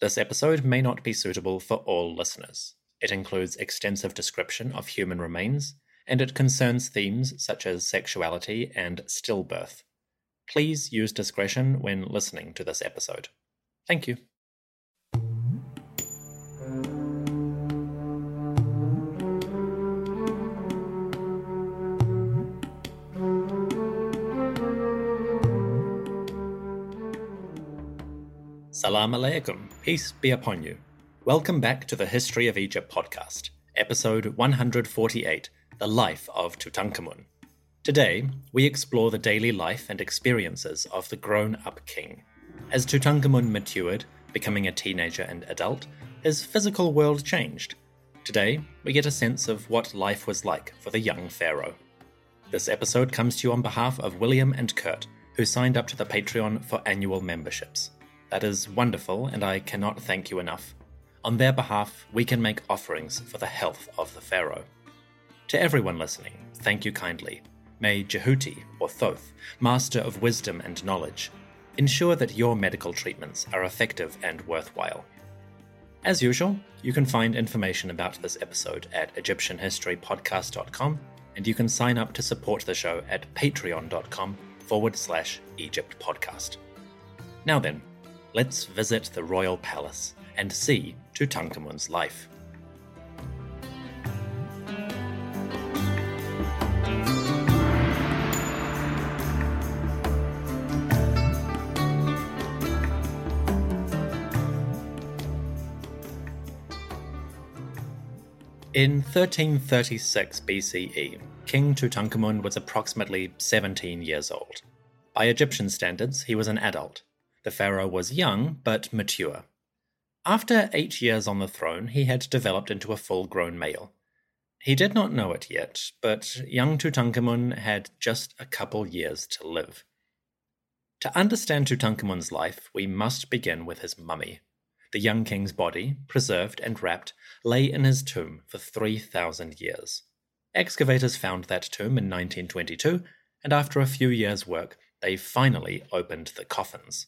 This episode may not be suitable for all listeners. It includes extensive description of human remains, and it concerns themes such as sexuality and stillbirth. Please use discretion when listening to this episode. Thank you. Salam alaikum. Peace be upon you. Welcome back to the History of Egypt podcast, episode 148 The Life of Tutankhamun. Today, we explore the daily life and experiences of the grown up king. As Tutankhamun matured, becoming a teenager and adult, his physical world changed. Today, we get a sense of what life was like for the young pharaoh. This episode comes to you on behalf of William and Kurt, who signed up to the Patreon for annual memberships. That is wonderful, and I cannot thank you enough. On their behalf, we can make offerings for the health of the Pharaoh. To everyone listening, thank you kindly. May Jehuti, or Thoth, master of wisdom and knowledge, ensure that your medical treatments are effective and worthwhile. As usual, you can find information about this episode at EgyptianHistoryPodcast.com, and you can sign up to support the show at patreon.com forward slash Egypt podcast. Now then, let's visit the royal palace and see Tutankhamun's life. In 1336 BCE, King Tutankhamun was approximately 17 years old. By Egyptian standards, he was an adult. The pharaoh was young but mature. After eight years on the throne, he had developed into a full grown male. He did not know it yet, but young Tutankhamun had just a couple years to live. To understand Tutankhamun's life, we must begin with his mummy. The young king's body, preserved and wrapped, lay in his tomb for 3,000 years. Excavators found that tomb in 1922, and after a few years' work, they finally opened the coffins.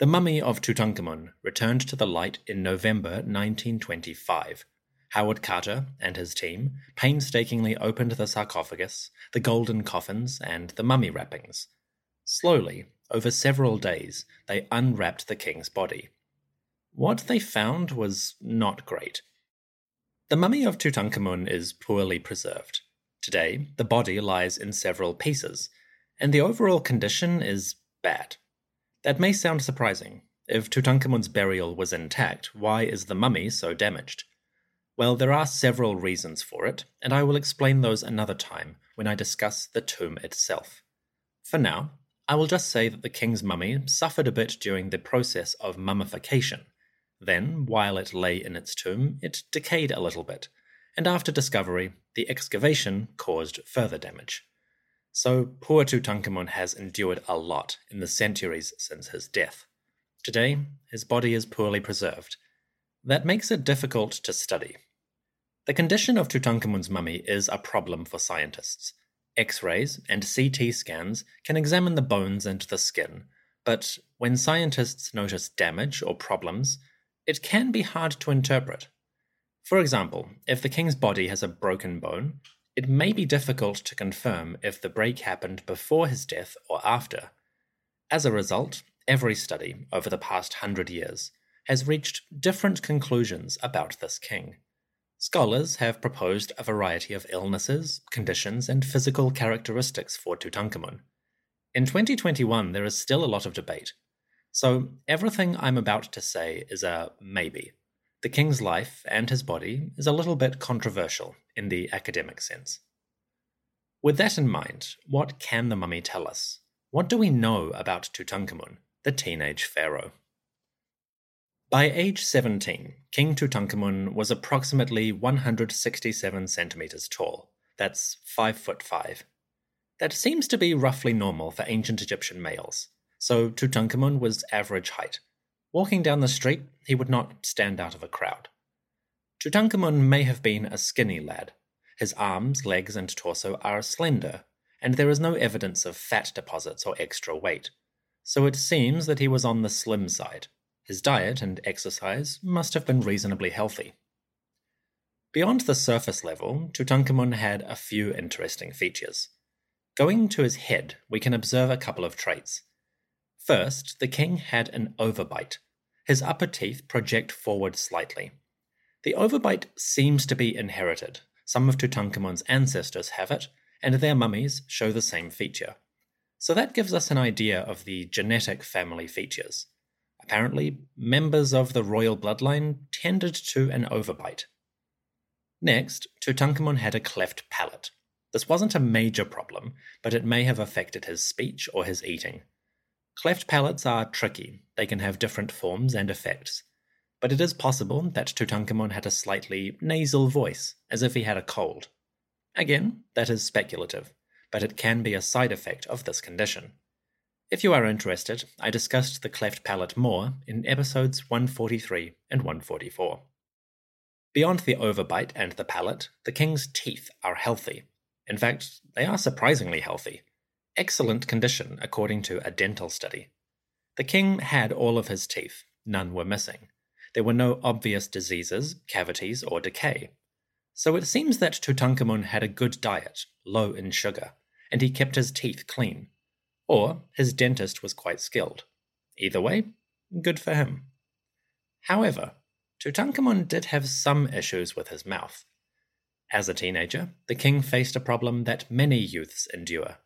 The mummy of Tutankhamun returned to the light in November 1925. Howard Carter and his team painstakingly opened the sarcophagus, the golden coffins, and the mummy wrappings. Slowly, over several days, they unwrapped the king's body. What they found was not great. The mummy of Tutankhamun is poorly preserved. Today, the body lies in several pieces, and the overall condition is bad. That may sound surprising. If Tutankhamun's burial was intact, why is the mummy so damaged? Well, there are several reasons for it, and I will explain those another time when I discuss the tomb itself. For now, I will just say that the king's mummy suffered a bit during the process of mummification. Then, while it lay in its tomb, it decayed a little bit, and after discovery, the excavation caused further damage. So poor Tutankhamun has endured a lot in the centuries since his death. Today, his body is poorly preserved. That makes it difficult to study. The condition of Tutankhamun's mummy is a problem for scientists. X rays and CT scans can examine the bones and the skin, but when scientists notice damage or problems, it can be hard to interpret. For example, if the king's body has a broken bone, it may be difficult to confirm if the break happened before his death or after. As a result, every study over the past hundred years has reached different conclusions about this king. Scholars have proposed a variety of illnesses, conditions, and physical characteristics for Tutankhamun. In 2021, there is still a lot of debate. So, everything I'm about to say is a maybe. The king's life and his body is a little bit controversial in the academic sense. With that in mind, what can the mummy tell us? what do we know about Tutankhamun, the teenage pharaoh? By age 17, King Tutankhamun was approximately 167 centimeters tall. That's 5 foot 5. That seems to be roughly normal for ancient Egyptian males, so Tutankhamun was average height. Walking down the street, he would not stand out of a crowd. Tutankhamun may have been a skinny lad. His arms, legs, and torso are slender, and there is no evidence of fat deposits or extra weight, so it seems that he was on the slim side. His diet and exercise must have been reasonably healthy. Beyond the surface level, Tutankhamun had a few interesting features. Going to his head, we can observe a couple of traits. First, the king had an overbite. His upper teeth project forward slightly. The overbite seems to be inherited. Some of Tutankhamun's ancestors have it, and their mummies show the same feature. So that gives us an idea of the genetic family features. Apparently, members of the royal bloodline tended to an overbite. Next, Tutankhamun had a cleft palate. This wasn't a major problem, but it may have affected his speech or his eating. Cleft palates are tricky, they can have different forms and effects. But it is possible that Tutankhamun had a slightly nasal voice, as if he had a cold. Again, that is speculative, but it can be a side effect of this condition. If you are interested, I discussed the cleft palate more in episodes 143 and 144. Beyond the overbite and the palate, the king's teeth are healthy. In fact, they are surprisingly healthy. Excellent condition, according to a dental study. The king had all of his teeth, none were missing. There were no obvious diseases, cavities, or decay. So it seems that Tutankhamun had a good diet, low in sugar, and he kept his teeth clean or his dentist was quite skilled. Either way, good for him. However, Tutankhamun did have some issues with his mouth. As a teenager, the king faced a problem that many youths endure.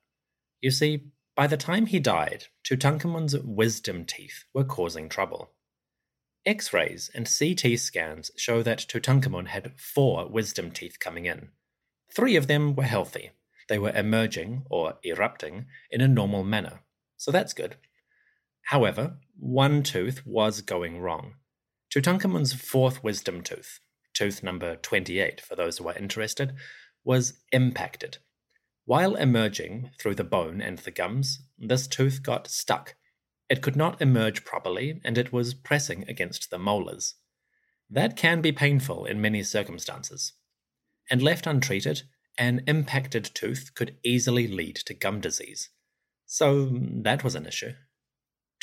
You see, by the time he died, Tutankhamun's wisdom teeth were causing trouble. X rays and CT scans show that Tutankhamun had four wisdom teeth coming in. Three of them were healthy, they were emerging or erupting in a normal manner, so that's good. However, one tooth was going wrong. Tutankhamun's fourth wisdom tooth, tooth number 28 for those who are interested, was impacted. While emerging through the bone and the gums, this tooth got stuck. It could not emerge properly and it was pressing against the molars. That can be painful in many circumstances. And left untreated, an impacted tooth could easily lead to gum disease. So that was an issue.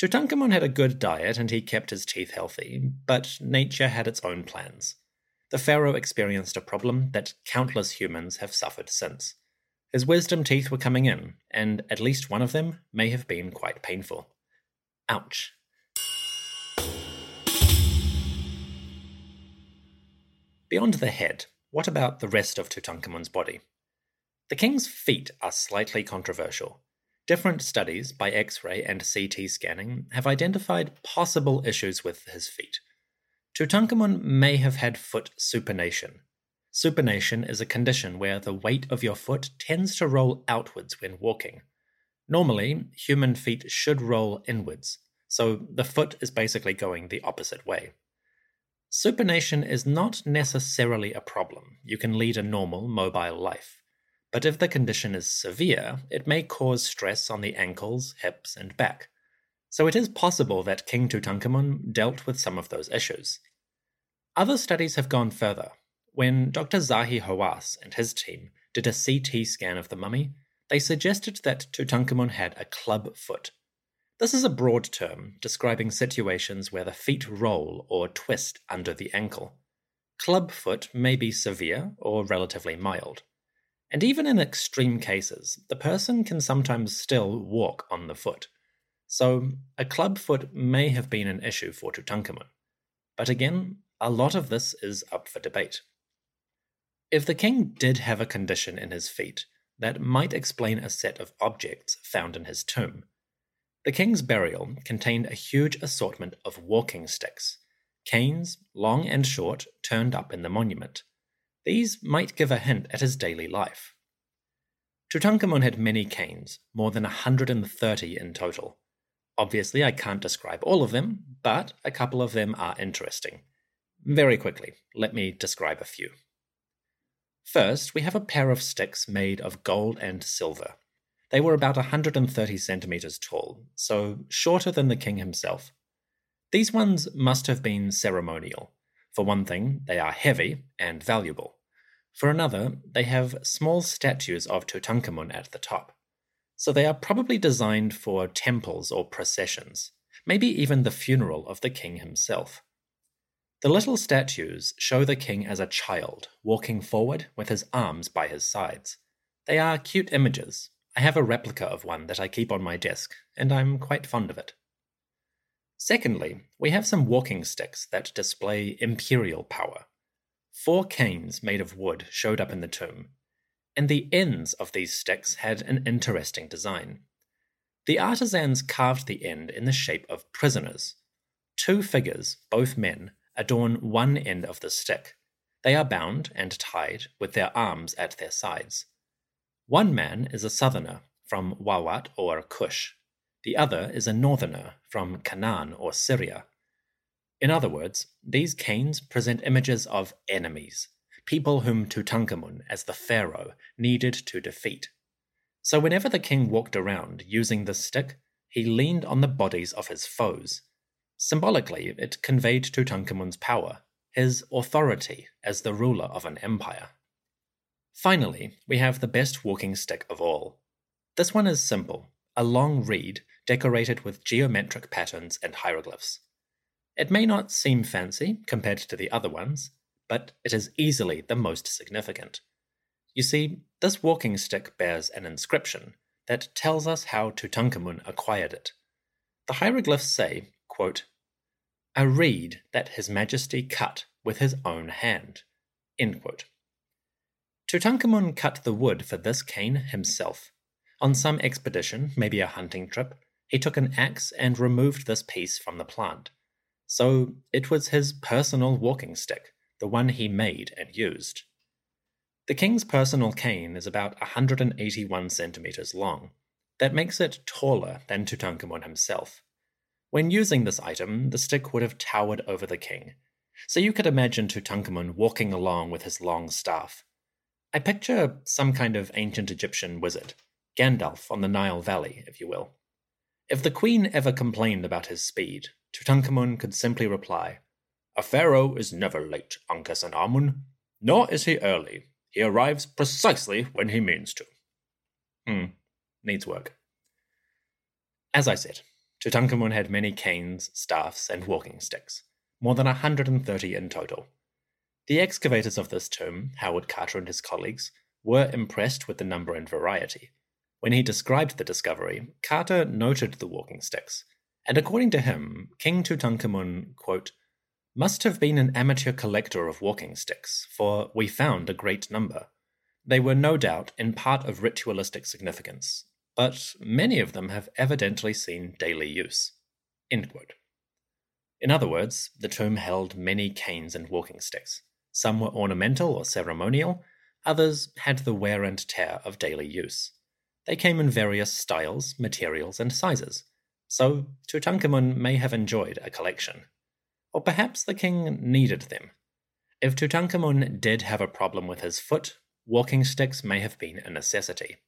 Tutankhamun had a good diet and he kept his teeth healthy, but nature had its own plans. The pharaoh experienced a problem that countless humans have suffered since. His wisdom teeth were coming in, and at least one of them may have been quite painful. Ouch. Beyond the head, what about the rest of Tutankhamun's body? The king's feet are slightly controversial. Different studies by X ray and CT scanning have identified possible issues with his feet. Tutankhamun may have had foot supination. Supination is a condition where the weight of your foot tends to roll outwards when walking. Normally, human feet should roll inwards, so the foot is basically going the opposite way. Supination is not necessarily a problem. You can lead a normal, mobile life. But if the condition is severe, it may cause stress on the ankles, hips, and back. So it is possible that King Tutankhamun dealt with some of those issues. Other studies have gone further. When Dr. Zahi Hawass and his team did a CT scan of the mummy, they suggested that Tutankhamun had a club foot, this is a broad term describing situations where the feet roll or twist under the ankle. Club foot may be severe or relatively mild. And even in extreme cases, the person can sometimes still walk on the foot. So, a club foot may have been an issue for Tutankhamun. But again, a lot of this is up for debate. If the king did have a condition in his feet, that might explain a set of objects found in his tomb. The king's burial contained a huge assortment of walking sticks, canes, long and short, turned up in the monument. These might give a hint at his daily life. Tutankhamun had many canes, more than 130 in total. Obviously, I can't describe all of them, but a couple of them are interesting. Very quickly, let me describe a few. First, we have a pair of sticks made of gold and silver. They were about 130 centimeters tall, so shorter than the king himself. These ones must have been ceremonial. For one thing, they are heavy and valuable. For another, they have small statues of Tutankhamun at the top. So they are probably designed for temples or processions, maybe even the funeral of the king himself. The little statues show the king as a child, walking forward with his arms by his sides. They are cute images, I have a replica of one that I keep on my desk, and I'm quite fond of it. Secondly, we have some walking sticks that display imperial power. Four canes made of wood showed up in the tomb, and the ends of these sticks had an interesting design. The artisans carved the end in the shape of prisoners. Two figures, both men, adorn one end of the stick. They are bound and tied with their arms at their sides. One man is a southerner from Wawat or Kush. The other is a northerner from Canaan or Syria. In other words, these canes present images of enemies, people whom Tutankhamun, as the pharaoh, needed to defeat. So whenever the king walked around using the stick, he leaned on the bodies of his foes. Symbolically, it conveyed Tutankhamun's power, his authority as the ruler of an empire. Finally, we have the best walking stick of all. This one is simple a long reed decorated with geometric patterns and hieroglyphs. It may not seem fancy compared to the other ones, but it is easily the most significant. You see, this walking stick bears an inscription that tells us how Tutankhamun acquired it. The hieroglyphs say, quote, A reed that His Majesty cut with his own hand. Tutankhamun cut the wood for this cane himself. On some expedition, maybe a hunting trip, he took an axe and removed this piece from the plant. So it was his personal walking stick, the one he made and used. The king's personal cane is about 181 centimeters long. That makes it taller than Tutankhamun himself. When using this item, the stick would have towered over the king. So you could imagine Tutankhamun walking along with his long staff. I picture some kind of ancient Egyptian wizard, Gandalf on the Nile Valley, if you will. If the queen ever complained about his speed, Tutankhamun could simply reply, A pharaoh is never late, Ankh Esen Amun, nor is he early. He arrives precisely when he means to. Hmm, needs work. As I said, Tutankhamun had many canes, staffs, and walking sticks, more than a 130 in total. The excavators of this tomb, Howard Carter and his colleagues, were impressed with the number and variety. When he described the discovery, Carter noted the walking sticks, and according to him, King Tutankhamun, quote, must have been an amateur collector of walking sticks, for we found a great number. They were no doubt in part of ritualistic significance, but many of them have evidently seen daily use. In other words, the tomb held many canes and walking sticks. Some were ornamental or ceremonial, others had the wear and tear of daily use. They came in various styles, materials, and sizes, so Tutankhamun may have enjoyed a collection. Or perhaps the king needed them. If Tutankhamun did have a problem with his foot, walking sticks may have been a necessity.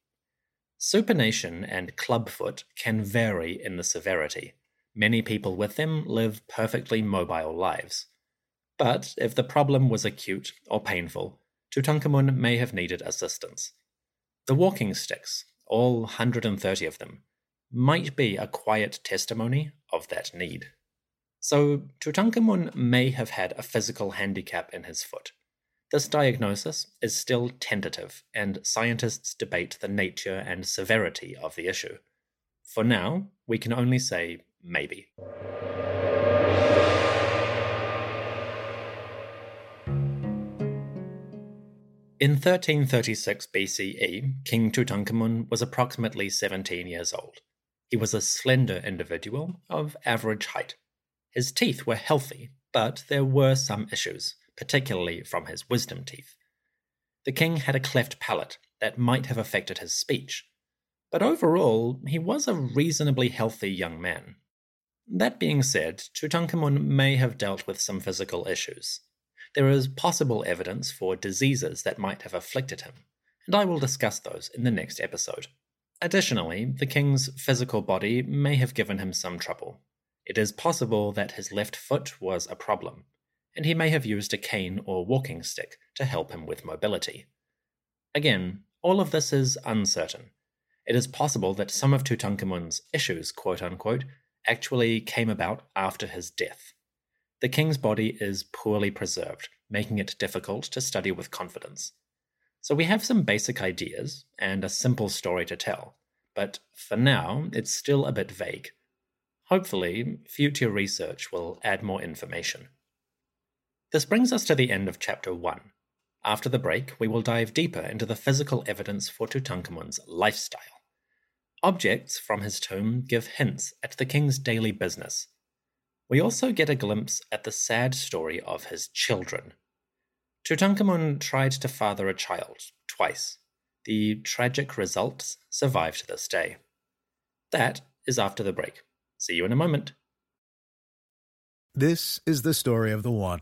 Supination and clubfoot can vary in the severity. Many people with them live perfectly mobile lives. But if the problem was acute or painful, Tutankhamun may have needed assistance. The walking sticks, all 130 of them, might be a quiet testimony of that need. So, Tutankhamun may have had a physical handicap in his foot. This diagnosis is still tentative, and scientists debate the nature and severity of the issue. For now, we can only say maybe. In 1336 BCE, King Tutankhamun was approximately 17 years old. He was a slender individual of average height. His teeth were healthy, but there were some issues, particularly from his wisdom teeth. The king had a cleft palate, that might have affected his speech. But overall, he was a reasonably healthy young man. That being said, Tutankhamun may have dealt with some physical issues. There is possible evidence for diseases that might have afflicted him, and I will discuss those in the next episode. Additionally, the king's physical body may have given him some trouble. It is possible that his left foot was a problem, and he may have used a cane or walking stick to help him with mobility. Again, all of this is uncertain. It is possible that some of Tutankhamun's issues, quote unquote, actually came about after his death. The king's body is poorly preserved, making it difficult to study with confidence. So we have some basic ideas and a simple story to tell, but for now, it's still a bit vague. Hopefully, future research will add more information. This brings us to the end of chapter 1. After the break, we will dive deeper into the physical evidence for Tutankhamun's lifestyle. Objects from his tomb give hints at the king's daily business. We also get a glimpse at the sad story of his children. Tutankhamun tried to father a child twice. The tragic results survive to this day. That is after the break. See you in a moment. This is the story of the one.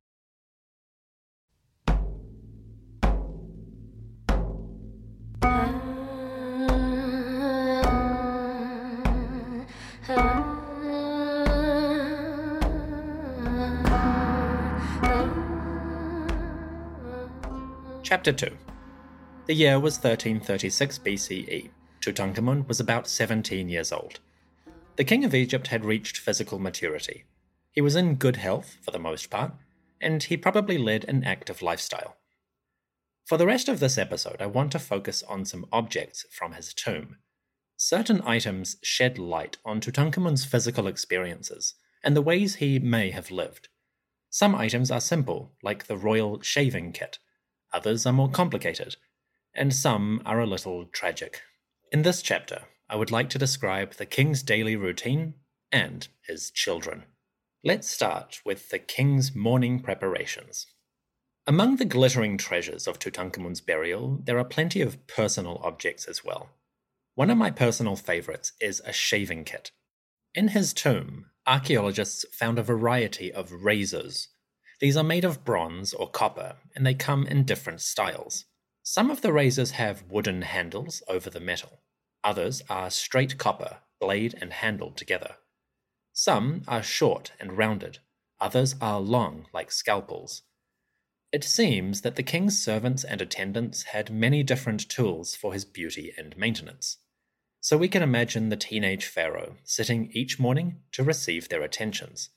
Chapter 2 The year was 1336 BCE. Tutankhamun was about 17 years old. The king of Egypt had reached physical maturity. He was in good health, for the most part, and he probably led an active lifestyle. For the rest of this episode, I want to focus on some objects from his tomb. Certain items shed light on Tutankhamun's physical experiences and the ways he may have lived. Some items are simple, like the royal shaving kit others are more complicated, and some are a little tragic. In this chapter, I would like to describe the king's daily routine and his children. Let's start with the king's morning preparations. Among the glittering treasures of Tutankhamun's burial, there are plenty of personal objects as well. One of my personal favorites is a shaving kit. In his tomb, archaeologists found a variety of razors, these are made of bronze or copper, and they come in different styles. Some of the razors have wooden handles over the metal. Others are straight copper, blade and handle together. Some are short and rounded. Others are long, like scalpels. It seems that the king's servants and attendants had many different tools for his beauty and maintenance. So we can imagine the teenage pharaoh sitting each morning to receive their attentions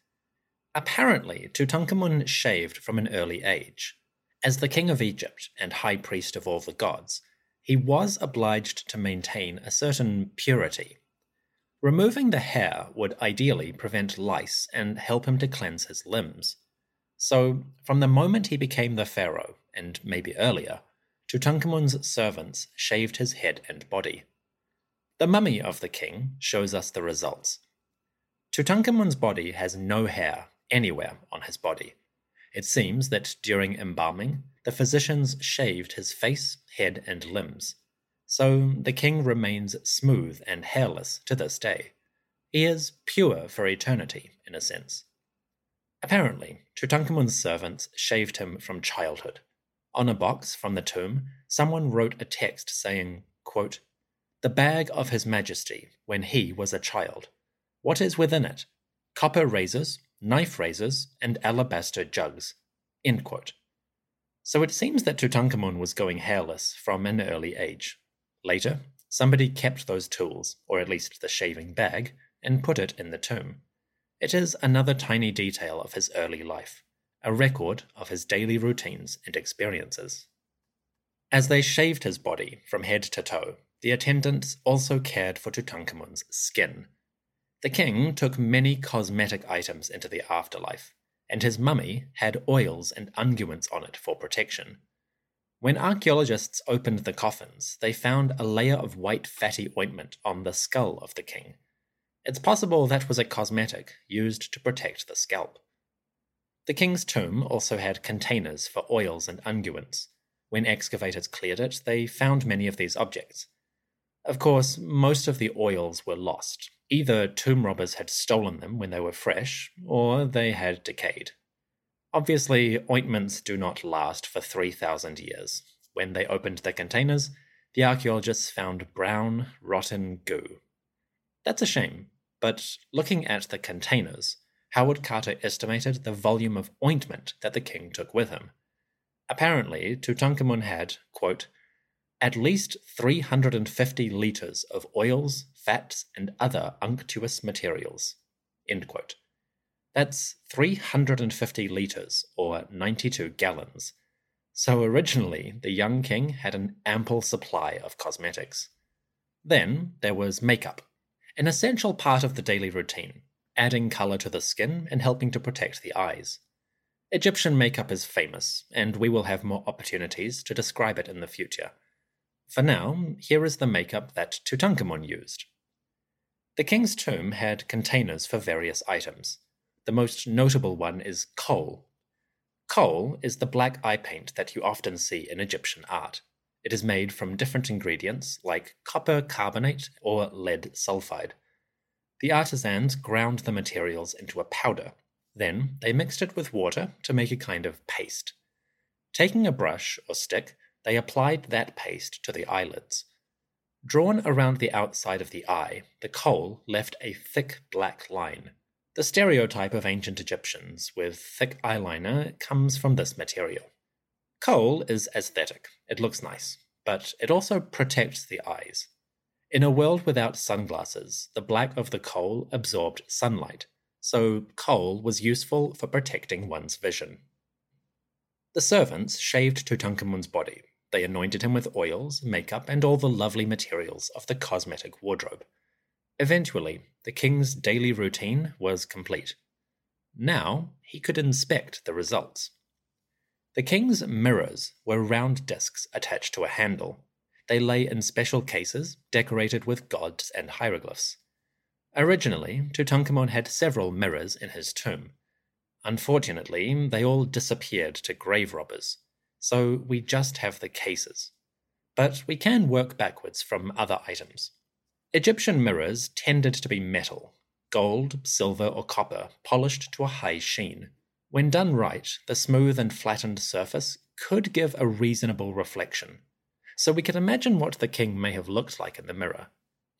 Apparently, Tutankhamun shaved from an early age. As the king of Egypt and high priest of all the gods, he was obliged to maintain a certain purity. Removing the hair would ideally prevent lice and help him to cleanse his limbs. So, from the moment he became the pharaoh, and maybe earlier, Tutankhamun's servants shaved his head and body. The mummy of the king shows us the results. Tutankhamun's body has no hair anywhere on his body. It seems that during embalming, the physicians shaved his face, head, and limbs. So the king remains smooth and hairless to this day. He is pure for eternity, in a sense. Apparently, Tutankhamun's servants shaved him from childhood. On a box from the tomb, someone wrote a text saying, quote, The bag of His Majesty when he was a child. What is within it? Copper razors, knife razors, and alabaster jugs. So it seems that Tutankhamun was going hairless from an early age. Later, somebody kept those tools, or at least the shaving bag, and put it in the tomb. It is another tiny detail of his early life, a record of his daily routines and experiences. As they shaved his body from head to toe, the attendants also cared for Tutankhamun's skin. The king took many cosmetic items into the afterlife, and his mummy had oils and unguents on it for protection. When archaeologists opened the coffins, they found a layer of white fatty ointment on the skull of the king. It's possible that was a cosmetic used to protect the scalp. The king's tomb also had containers for oils and unguents. When excavators cleared it, they found many of these objects. Of course, most of the oils were lost. Either tomb robbers had stolen them when they were fresh, or they had decayed. Obviously, ointments do not last for 3,000 years. When they opened the containers, the archaeologists found brown, rotten goo. That's a shame, but looking at the containers, Howard Carter estimated the volume of ointment that the king took with him. Apparently, Tutankhamun had, quote, at least 350 litres of oils, fats, and other unctuous materials. That's 350 litres, or 92 gallons. So originally, the young king had an ample supply of cosmetics. Then there was makeup, an essential part of the daily routine, adding colour to the skin and helping to protect the eyes. Egyptian makeup is famous, and we will have more opportunities to describe it in the future. For now, here is the makeup that Tutankhamun used. The king's tomb had containers for various items. The most notable one is kohl. Kohl is the black eye paint that you often see in Egyptian art. It is made from different ingredients like copper carbonate or lead sulfide. The artisans ground the materials into a powder. Then they mixed it with water to make a kind of paste. Taking a brush or stick, they applied that paste to the eyelids. Drawn around the outside of the eye, the kohl left a thick black line. The stereotype of ancient Egyptians with thick eyeliner comes from this material. Kohl is aesthetic, it looks nice, but it also protects the eyes. In a world without sunglasses, the black of the kohl absorbed sunlight, so kohl was useful for protecting one's vision. The servants shaved Tutankhamun's body, they anointed him with oils, makeup, and all the lovely materials of the cosmetic wardrobe. Eventually, the king's daily routine was complete. Now he could inspect the results. The king's mirrors were round discs attached to a handle. They lay in special cases decorated with gods and hieroglyphs. Originally, Tutankhamun had several mirrors in his tomb. Unfortunately, they all disappeared to grave robbers so we just have the cases. But we can work backwards from other items. Egyptian mirrors tended to be metal, gold, silver, or copper, polished to a high sheen. When done right, the smooth and flattened surface could give a reasonable reflection. So we can imagine what the king may have looked like in the mirror.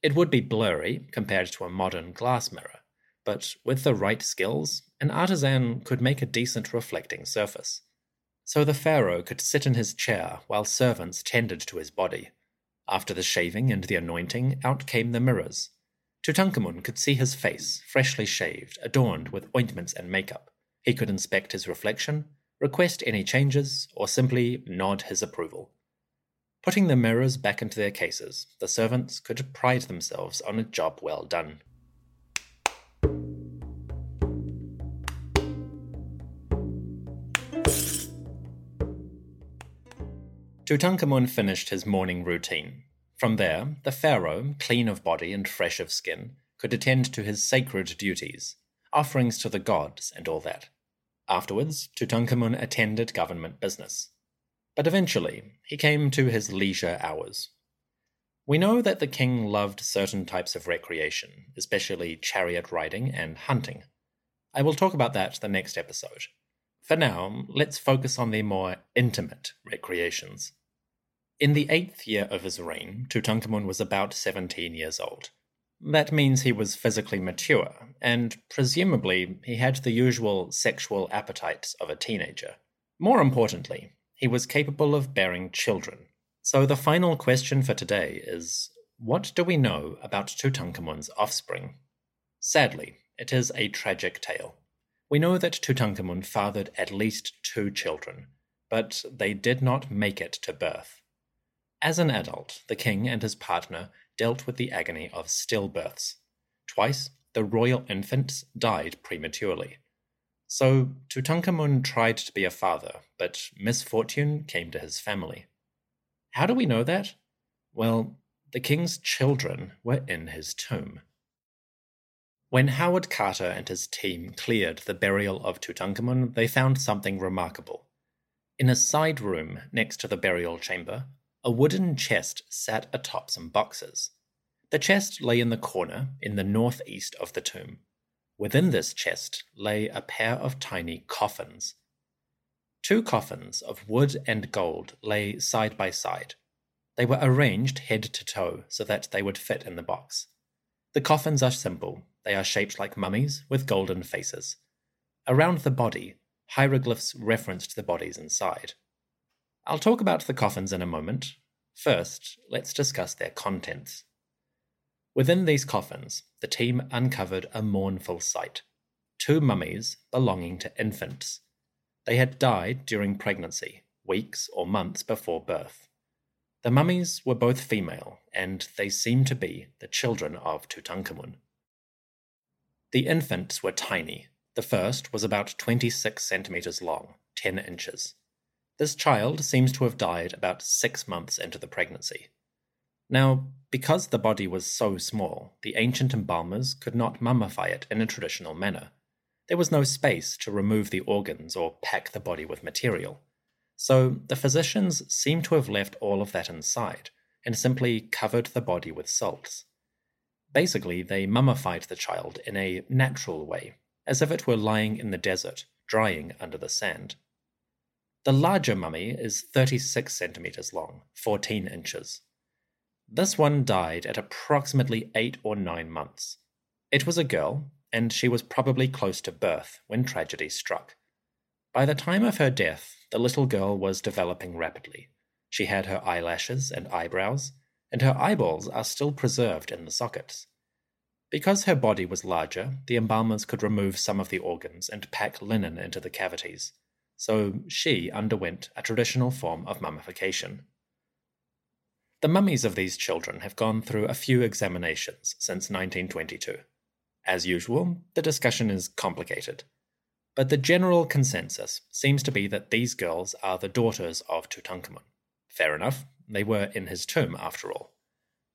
It would be blurry compared to a modern glass mirror, but with the right skills, an artisan could make a decent reflecting surface. So the pharaoh could sit in his chair while servants tended to his body. After the shaving and the anointing, out came the mirrors. Tutankhamun could see his face, freshly shaved, adorned with ointments and makeup. He could inspect his reflection, request any changes, or simply nod his approval. Putting the mirrors back into their cases, the servants could pride themselves on a job well done. Tutankhamun finished his morning routine. From there, the pharaoh, clean of body and fresh of skin, could attend to his sacred duties, offerings to the gods, and all that. Afterwards, Tutankhamun attended government business. But eventually, he came to his leisure hours. We know that the king loved certain types of recreation, especially chariot riding and hunting. I will talk about that the next episode. For now, let's focus on the more intimate recreations. In the eighth year of his reign, Tutankhamun was about 17 years old. That means he was physically mature, and presumably he had the usual sexual appetites of a teenager. More importantly, he was capable of bearing children. So the final question for today is what do we know about Tutankhamun's offspring? Sadly, it is a tragic tale. We know that Tutankhamun fathered at least two children, but they did not make it to birth. As an adult, the king and his partner dealt with the agony of stillbirths. Twice, the royal infants died prematurely. So Tutankhamun tried to be a father, but misfortune came to his family. How do we know that? Well, the king's children were in his tomb. When Howard Carter and his team cleared the burial of Tutankhamun, they found something remarkable. In a side room next to the burial chamber, a wooden chest sat atop some boxes. The chest lay in the corner in the northeast of the tomb. Within this chest lay a pair of tiny coffins. Two coffins of wood and gold lay side by side. They were arranged head to toe so that they would fit in the box. The coffins are simple they are shaped like mummies with golden faces. Around the body, hieroglyphs referenced the bodies inside. I'll talk about the coffins in a moment. First, let's discuss their contents. Within these coffins, the team uncovered a mournful sight two mummies belonging to infants. They had died during pregnancy, weeks or months before birth. The mummies were both female, and they seemed to be the children of Tutankhamun. The infants were tiny. The first was about 26 centimeters long, 10 inches. This child seems to have died about six months into the pregnancy. Now, because the body was so small, the ancient embalmers could not mummify it in a traditional manner. There was no space to remove the organs or pack the body with material. So the physicians seem to have left all of that inside and simply covered the body with salts. Basically, they mummified the child in a natural way, as if it were lying in the desert, drying under the sand. The larger mummy is 36 centimeters long, 14 inches. This one died at approximately 8 or 9 months. It was a girl, and she was probably close to birth when tragedy struck. By the time of her death, the little girl was developing rapidly. She had her eyelashes and eyebrows, and her eyeballs are still preserved in the sockets. Because her body was larger, the embalmers could remove some of the organs and pack linen into the cavities, so she underwent a traditional form of mummification. The mummies of these children have gone through a few examinations since 1922. As usual, the discussion is complicated. But the general consensus seems to be that these girls are the daughters of Tutankhamun. Fair enough, they were in his tomb after all.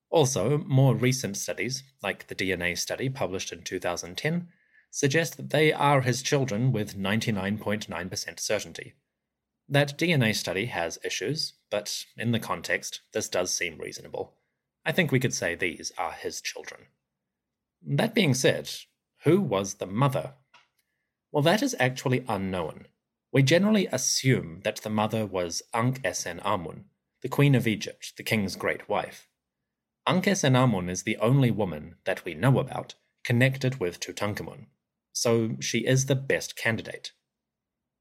Also, more recent studies, like the DNA study published in 2010, suggest that they are his children with 99.9% certainty. That DNA study has issues, but in the context, this does seem reasonable. I think we could say these are his children. That being said, who was the mother? Well, that is actually unknown. We generally assume that the mother was Ankh Esen Amun, the Queen of Egypt, the king's great wife. Ankh Esen Amun is the only woman that we know about connected with Tutankhamun, so she is the best candidate.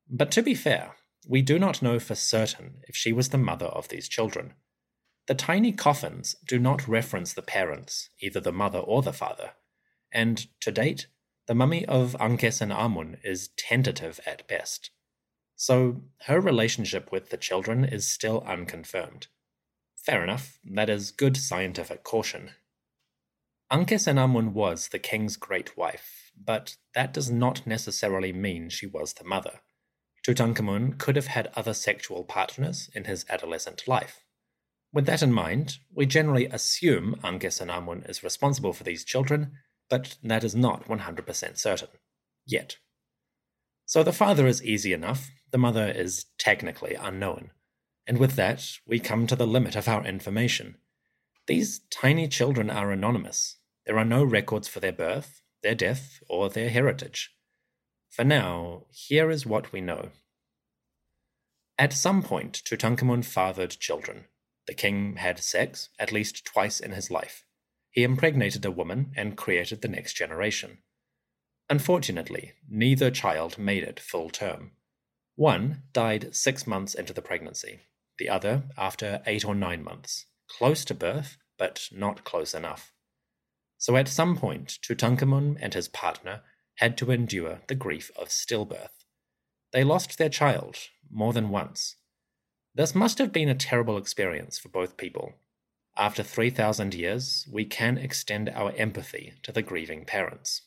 But to be fair, we do not know for certain if she was the mother of these children. The tiny coffins do not reference the parents, either the mother or the father, and to date, the mummy of Ankh Esen Amun is tentative at best. So her relationship with the children is still unconfirmed. Fair enough, that is good scientific caution. Ankh Esen Amun was the king's great wife, but that does not necessarily mean she was the mother. Tutankhamun could have had other sexual partners in his adolescent life. With that in mind, we generally assume Esen Amun is responsible for these children, but that is not 100% certain. Yet. So the father is easy enough, the mother is technically unknown. And with that, we come to the limit of our information. These tiny children are anonymous. There are no records for their birth, their death, or their heritage. For now, here is what we know. At some point, Tutankhamun fathered children. The king had sex at least twice in his life. He impregnated a woman and created the next generation. Unfortunately, neither child made it full term. One died six months into the pregnancy, the other after eight or nine months, close to birth, but not close enough. So at some point, Tutankhamun and his partner had to endure the grief of stillbirth. They lost their child more than once. This must have been a terrible experience for both people. After 3,000 years, we can extend our empathy to the grieving parents.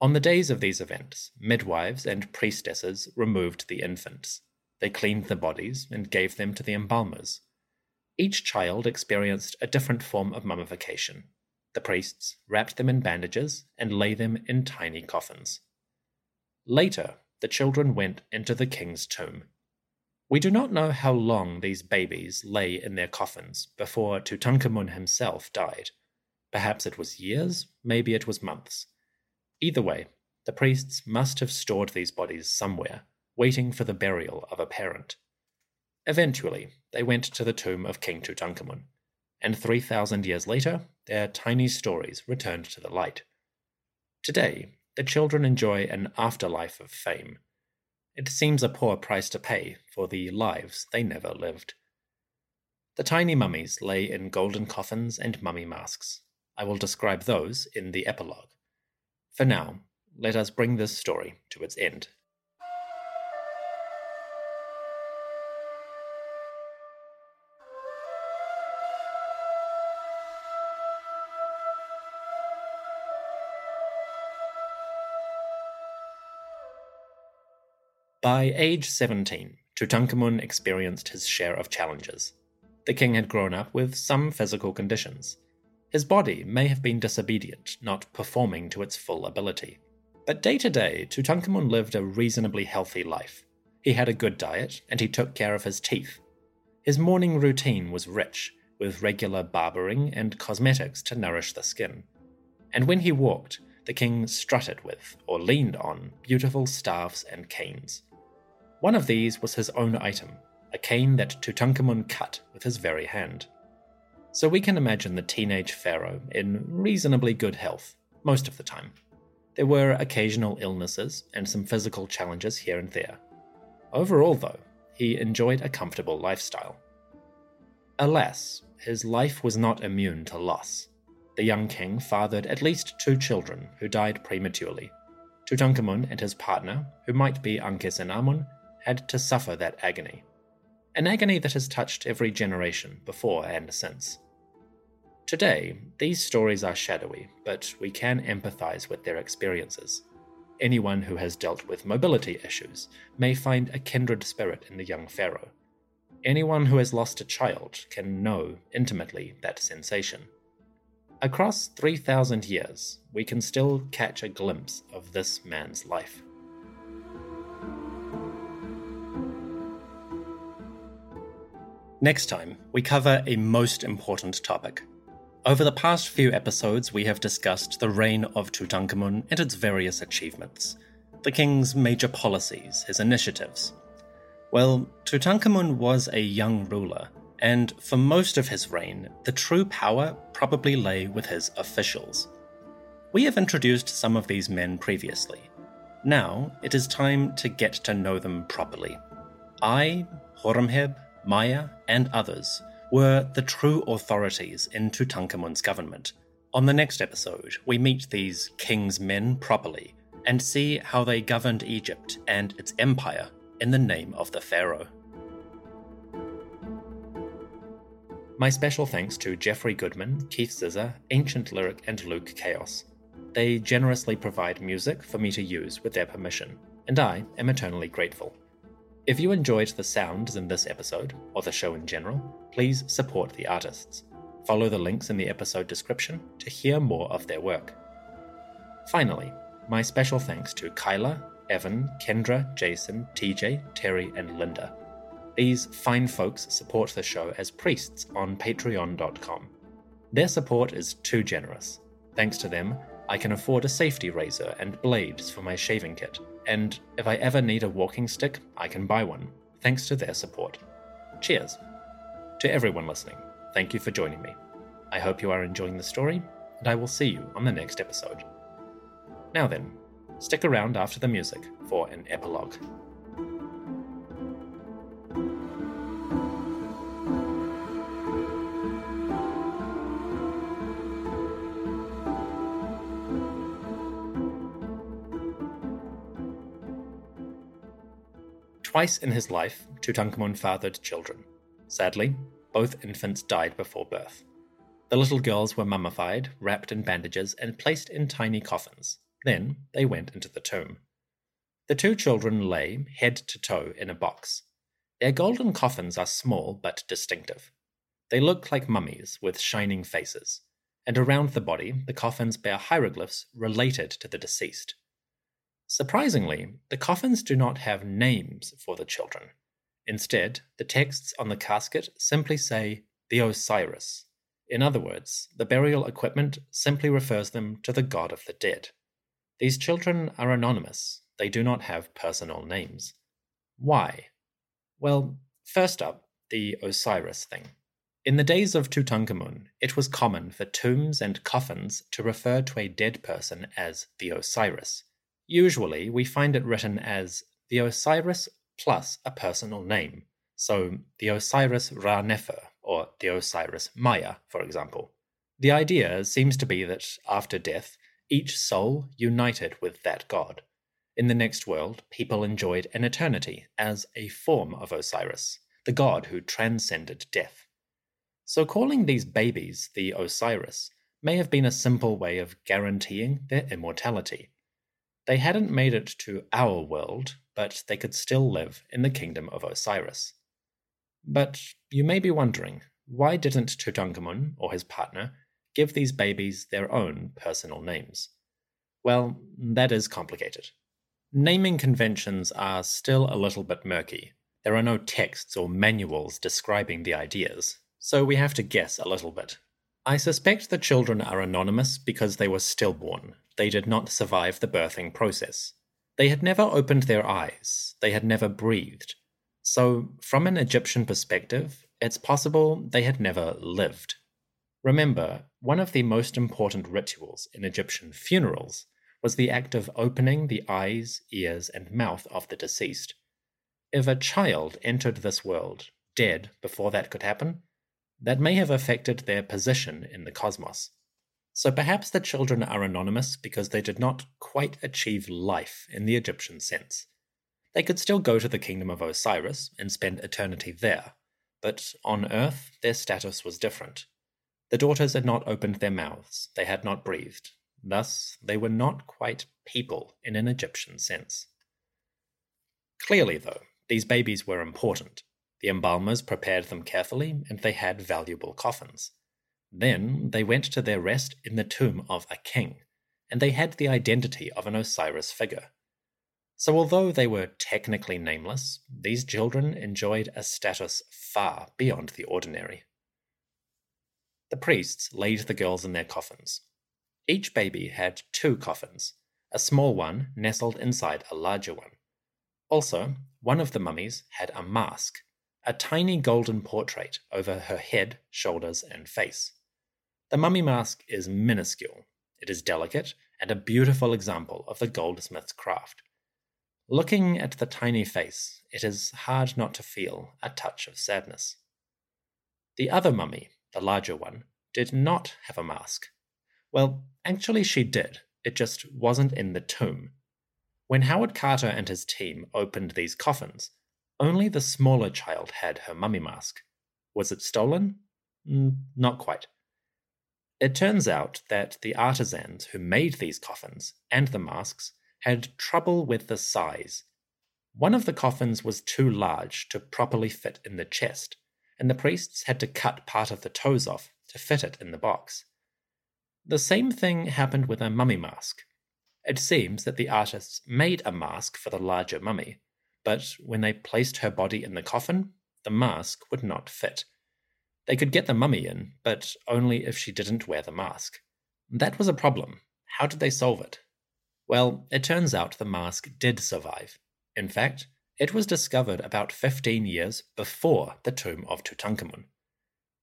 On the days of these events, midwives and priestesses removed the infants. They cleaned the bodies and gave them to the embalmers. Each child experienced a different form of mummification. The priests wrapped them in bandages and lay them in tiny coffins. Later, the children went into the king's tomb. We do not know how long these babies lay in their coffins before Tutankhamun himself died. Perhaps it was years, maybe it was months. Either way, the priests must have stored these bodies somewhere, waiting for the burial of a parent. Eventually, they went to the tomb of King Tutankhamun, and 3,000 years later, their tiny stories returned to the light. Today, the children enjoy an afterlife of fame. It seems a poor price to pay for the lives they never lived. The tiny mummies lay in golden coffins and mummy masks. I will describe those in the epilogue. For now, let us bring this story to its end. By age 17, Tutankhamun experienced his share of challenges. The king had grown up with some physical conditions. His body may have been disobedient, not performing to its full ability. But day to day, Tutankhamun lived a reasonably healthy life. He had a good diet, and he took care of his teeth. His morning routine was rich, with regular barbering and cosmetics to nourish the skin. And when he walked, the king strutted with, or leaned on, beautiful staffs and canes. One of these was his own item, a cane that Tutankhamun cut with his very hand. So we can imagine the teenage pharaoh in reasonably good health, most of the time. There were occasional illnesses and some physical challenges here and there. Overall, though, he enjoyed a comfortable lifestyle. Alas, his life was not immune to loss. The young king fathered at least two children who died prematurely. Tutankhamun and his partner, who might be Ankhesenamun, had to suffer that agony. An agony that has touched every generation before and since. Today, these stories are shadowy, but we can empathize with their experiences. Anyone who has dealt with mobility issues may find a kindred spirit in the young pharaoh. Anyone who has lost a child can know intimately that sensation. Across 3,000 years, we can still catch a glimpse of this man's life. Next time, we cover a most important topic. Over the past few episodes, we have discussed the reign of Tutankhamun and its various achievements, the king's major policies, his initiatives. Well, Tutankhamun was a young ruler, and for most of his reign, the true power probably lay with his officials. We have introduced some of these men previously. Now it is time to get to know them properly. Ay, Horemheb, Maya, and others were the true authorities in Tutankhamun's government. On the next episode, we meet these king's men properly and see how they governed Egypt and its empire in the name of the pharaoh. My special thanks to Jeffrey Goodman, Keith Zizza, Ancient Lyric, and Luke Chaos. They generously provide music for me to use with their permission, and I am eternally grateful. If you enjoyed the sounds in this episode, or the show in general, please support the artists. Follow the links in the episode description to hear more of their work. Finally, my special thanks to Kyla, Evan, Kendra, Jason, TJ, Terry, and Linda. These fine folks support the show as priests on patreon.com. Their support is too generous. Thanks to them, I can afford a safety razor and blades for my shaving kit and if I ever need a walking stick, I can buy one, thanks to their support. Cheers. To everyone listening, thank you for joining me. I hope you are enjoying the story, and I will see you on the next episode. Now then, stick around after the music for an epilogue. Twice in his life, Tutankhamun fathered children. Sadly, both infants died before birth. The little girls were mummified, wrapped in bandages, and placed in tiny coffins. Then they went into the tomb. The two children lay head to toe in a box. Their golden coffins are small but distinctive. They look like mummies with shining faces, and around the body the coffins bear hieroglyphs related to the deceased. Surprisingly, the coffins do not have names for the children. Instead, the texts on the casket simply say the Osiris. In other words, the burial equipment simply refers them to the god of the dead. These children are anonymous, they do not have personal names. Why? Well, first up, the Osiris thing. In the days of Tutankhamun, it was common for tombs and coffins to refer to a dead person as the Osiris. Usually, we find it written as the Osiris plus a personal name, so the Osiris Ra Nefer or the Osiris Maya, for example. The idea seems to be that after death, each soul united with that god. In the next world, people enjoyed an eternity as a form of Osiris, the god who transcended death. So calling these babies the Osiris may have been a simple way of guaranteeing their immortality. They hadn't made it to our world, but they could still live in the kingdom of Osiris. But you may be wondering, why didn't Tutankhamun or his partner give these babies their own personal names? Well, that is complicated. Naming conventions are still a little bit murky. There are no texts or manuals describing the ideas, so we have to guess a little bit. I suspect the children are anonymous because they were stillborn. They did not survive the birthing process. They had never opened their eyes, they had never breathed. So, from an Egyptian perspective, it's possible they had never lived. Remember, one of the most important rituals in Egyptian funerals was the act of opening the eyes, ears, and mouth of the deceased. If a child entered this world dead before that could happen, that may have affected their position in the cosmos. So perhaps the children are anonymous because they did not quite achieve life in the Egyptian sense. They could still go to the kingdom of Osiris and spend eternity there, but on Earth their status was different. The daughters had not opened their mouths, they had not breathed, Thus, they were not quite people in an Egyptian sense. Clearly, though, these babies were important. The embalmers prepared them carefully, and they had valuable coffins. Then they went to their rest in the tomb of a king, and they had the identity of an Osiris figure. So, although they were technically nameless, these children enjoyed a status far beyond the ordinary. The priests laid the girls in their coffins, each baby had two coffins, a small one nestled inside a larger one. Also, one of the mummies had a mask, a tiny golden portrait over her head, shoulders, and face. The mummy mask is minuscule, it is delicate, and a beautiful example of the goldsmith's craft. Looking at the tiny face, it is hard not to feel a touch of sadness. The other mummy, the larger one, did not have a mask. Well, actually, she did. It just wasn't in the tomb. When Howard Carter and his team opened these coffins, only the smaller child had her mummy mask. Was it stolen? Mm, not quite. It turns out that the artisans who made these coffins and the masks had trouble with the size. One of the coffins was too large to properly fit in the chest, and the priests had to cut part of the toes off to fit it in the box. The same thing happened with a mummy mask. It seems that the artists made a mask for the larger mummy, but when they placed her body in the coffin, the mask would not fit. They could get the mummy in, but only if she didn't wear the mask. That was a problem. How did they solve it? Well, it turns out the mask did survive. In fact, it was discovered about 15 years before the tomb of Tutankhamun.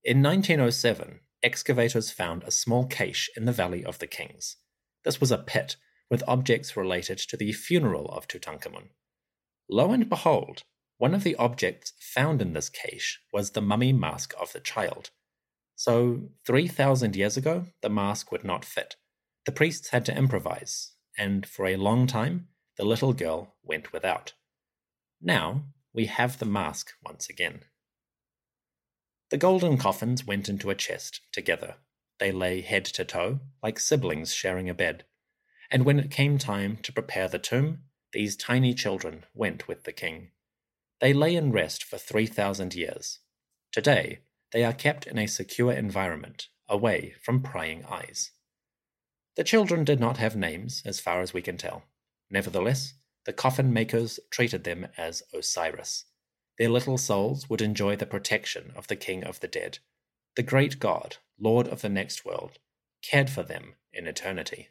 In 1907, excavators found a small cache in the Valley of the Kings. This was a pit with objects related to the funeral of Tutankhamun. Lo and behold, one of the objects found in this cache was the mummy mask of the child. So, 3,000 years ago, the mask would not fit. The priests had to improvise, and for a long time, the little girl went without. Now, we have the mask once again. The golden coffins went into a chest together. They lay head to toe, like siblings sharing a bed. And when it came time to prepare the tomb, these tiny children went with the king. They lay in rest for 3,000 years. Today, they are kept in a secure environment, away from prying eyes. The children did not have names, as far as we can tell. Nevertheless, the coffin makers treated them as Osiris. Their little souls would enjoy the protection of the King of the Dead. The great God, Lord of the next world, cared for them in eternity.